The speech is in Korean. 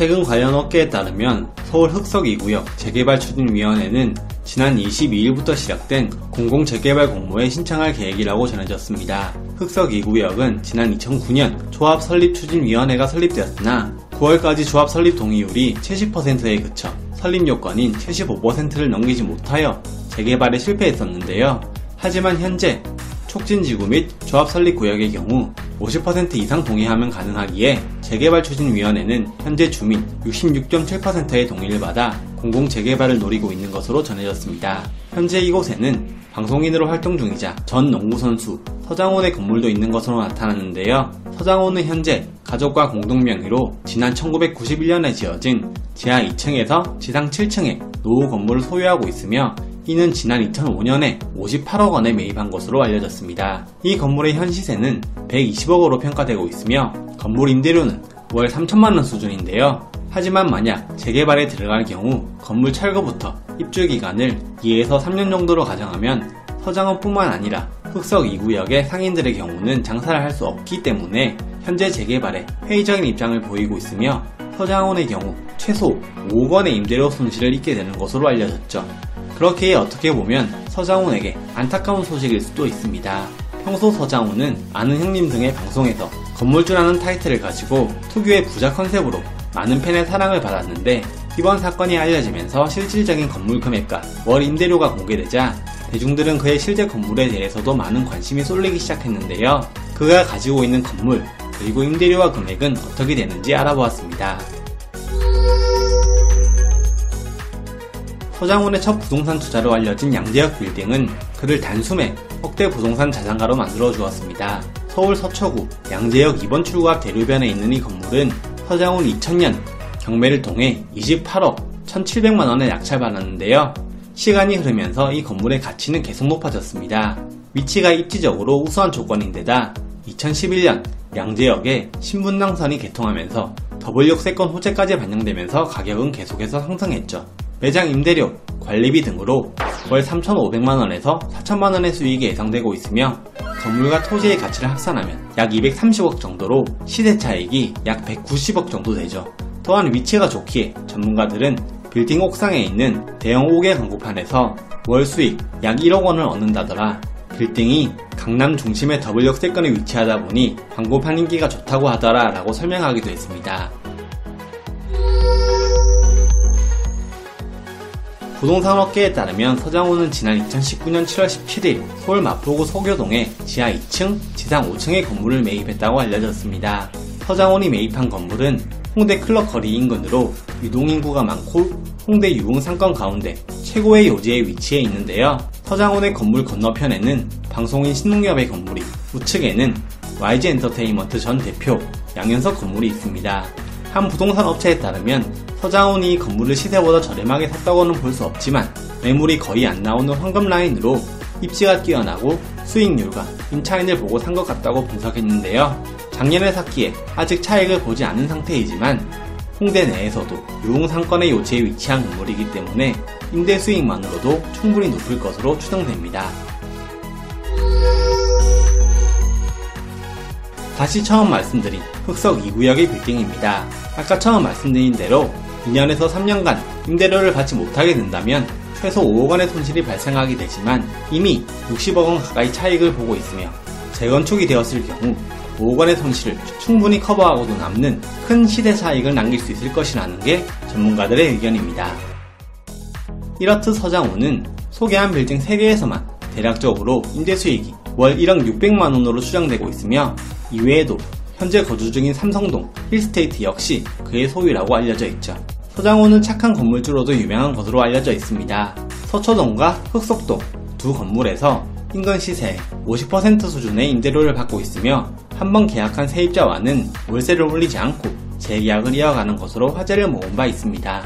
최근 관련 업계에 따르면 서울 흑석 2구역 재개발 추진위원회는 지난 22일부터 시작된 공공재개발 공모에 신청할 계획이라고 전해졌습니다. 흑석 2구역은 지난 2009년 조합 설립 추진위원회가 설립되었으나 9월까지 조합 설립 동의율이 70%에 그쳐 설립 요건인 75%를 넘기지 못하여 재개발에 실패했었는데요. 하지만 현재 촉진지구 및 조합 설립 구역의 경우 50% 이상 동의하면 가능하기에 재개발 추진위원회는 현재 주민 66.7%의 동의를 받아 공공 재개발을 노리고 있는 것으로 전해졌습니다. 현재 이곳에는 방송인으로 활동 중이자 전 농구선수 서장훈의 건물도 있는 것으로 나타났는데요. 서장훈은 현재 가족과 공동 명의로 지난 1991년에 지어진 지하 2층에서 지상 7층의 노후 건물을 소유하고 있으며 이는 지난 2005년에 58억 원에 매입한 것으로 알려졌습니다. 이 건물의 현 시세는 120억으로 평가되고 있으며 건물 임대료는 월 3천만 원 수준인데요. 하지만 만약 재개발에 들어갈 경우 건물 철거부터 입주 기간을 2에서 3년 정도로 가정하면 서장원뿐만 아니라 흑석 2구역의 상인들의 경우는 장사를 할 수 없기 때문에 현재 재개발에 회의적인 입장을 보이고 있으며 서장원의 경우 최소 5억 원의 임대료 손실을 입게 되는 것으로 알려졌죠. 그렇기에 어떻게 보면 서장훈에게 안타까운 소식일 수도 있습니다. 평소 서장훈은 아는 형님 등의 방송에서 건물주라는 타이틀을 가지고 특유의 부자 컨셉으로 많은 팬의 사랑을 받았는데 이번 사건이 알려지면서 실질적인 건물 금액과 월 임대료가 공개되자 대중들은 그의 실제 건물에 대해서도 많은 관심이 쏠리기 시작했는데요. 그가 가지고 있는 건물 그리고 임대료와 금액은 어떻게 되는지 알아보았습니다. 서장훈의 첫 부동산 투자로 알려진 양재역 빌딩은 그를 단숨에 억대 부동산 자산가로 만들어 주었습니다. 서울 서초구 양재역 2번 출구 앞 대로변에 있는 이 건물은 서장훈 2000년 경매를 통해 28억 1700만원에 낙찰받았는데요. 시간이 흐르면서 이 건물의 가치는 계속 높아졌습니다. 위치가 입지적으로 우수한 조건인데다 2011년 양재역에 신분당선이 개통하면서 더블 역세권 호재까지 반영되면서 가격은 계속해서 상승했죠. 매장 임대료, 관리비 등으로 월 3,500만원에서 4천만원의 수익이 예상되고 있으며 건물과 토지의 가치를 합산하면 약 230억 정도로 시세 차익이 약 190억 정도 되죠. 또한 위치가 좋기에 전문가들은 빌딩 옥상에 있는 대형 5개 광고판에서 월 수익 약 1억 원을 얻는다더라. 빌딩이 강남 중심의 더블 역세권에 위치하다 보니 광고판 인기가 좋다고 하더라 라고 설명하기도 했습니다. 부동산 업계에 따르면 서장훈은 지난 2019년 7월 17일 서울 마포구 소교동에 지하 2층, 지상 5층의 건물을 매입했다고 알려졌습니다. 서장훈이 매입한 건물은 홍대 클럽 거리 인근으로 유동인구가 많고 홍대 유흥 상권 가운데 최고의 요지에 위치해 있는데요. 서장훈의 건물 건너편에는 방송인 신농협의 건물이 우측에는 YG 엔터테인먼트 전 대표 양현석 건물이 있습니다. 한 부동산 업체에 따르면 서장훈이 건물을 시세보다 저렴하게 샀다고는 볼 수 없지만 매물이 거의 안 나오는 황금 라인으로 입지가 뛰어나고 수익률과 임차인을 보고 산 것 같다고 분석했는데요. 작년에 샀기에 아직 차익을 보지 않은 상태이지만 홍대 내에서도 유흥 상권의 요지에 위치한 건물이기 때문에 임대 수익만으로도 충분히 높을 것으로 추정됩니다. 다시 처음 말씀드린 흑석 2구역의 빌딩입니다. 아까 처음 말씀드린 대로 2년에서 3년간 임대료를 받지 못하게 된다면 최소 5억 원의 손실이 발생하게 되지만 이미 60억 원 가까이 차익을 보고 있으며 재건축이 되었을 경우 5억 원의 손실을 충분히 커버하고도 남는 큰 시대 차익을 남길 수 있을 것이라는 게 전문가들의 의견입니다. 이렇듯 서장훈은 소개한 빌딩 3개에서만 대략적으로 임대 수익이 월 1억 600만 원으로 추정되고 있으며 이외에도 현재 거주 중인 삼성동, 힐스테이트 역시 그의 소유라고 알려져 있죠. 서장호는 착한 건물주로도 유명한 것으로 알려져 있습니다. 서초동과 흑석동 두 건물에서 인근 시세 50% 수준의 임대료를 받고 있으며 한 번 계약한 세입자와는 월세를 올리지 않고 재계약을 이어가는 것으로 화제를 모은 바 있습니다.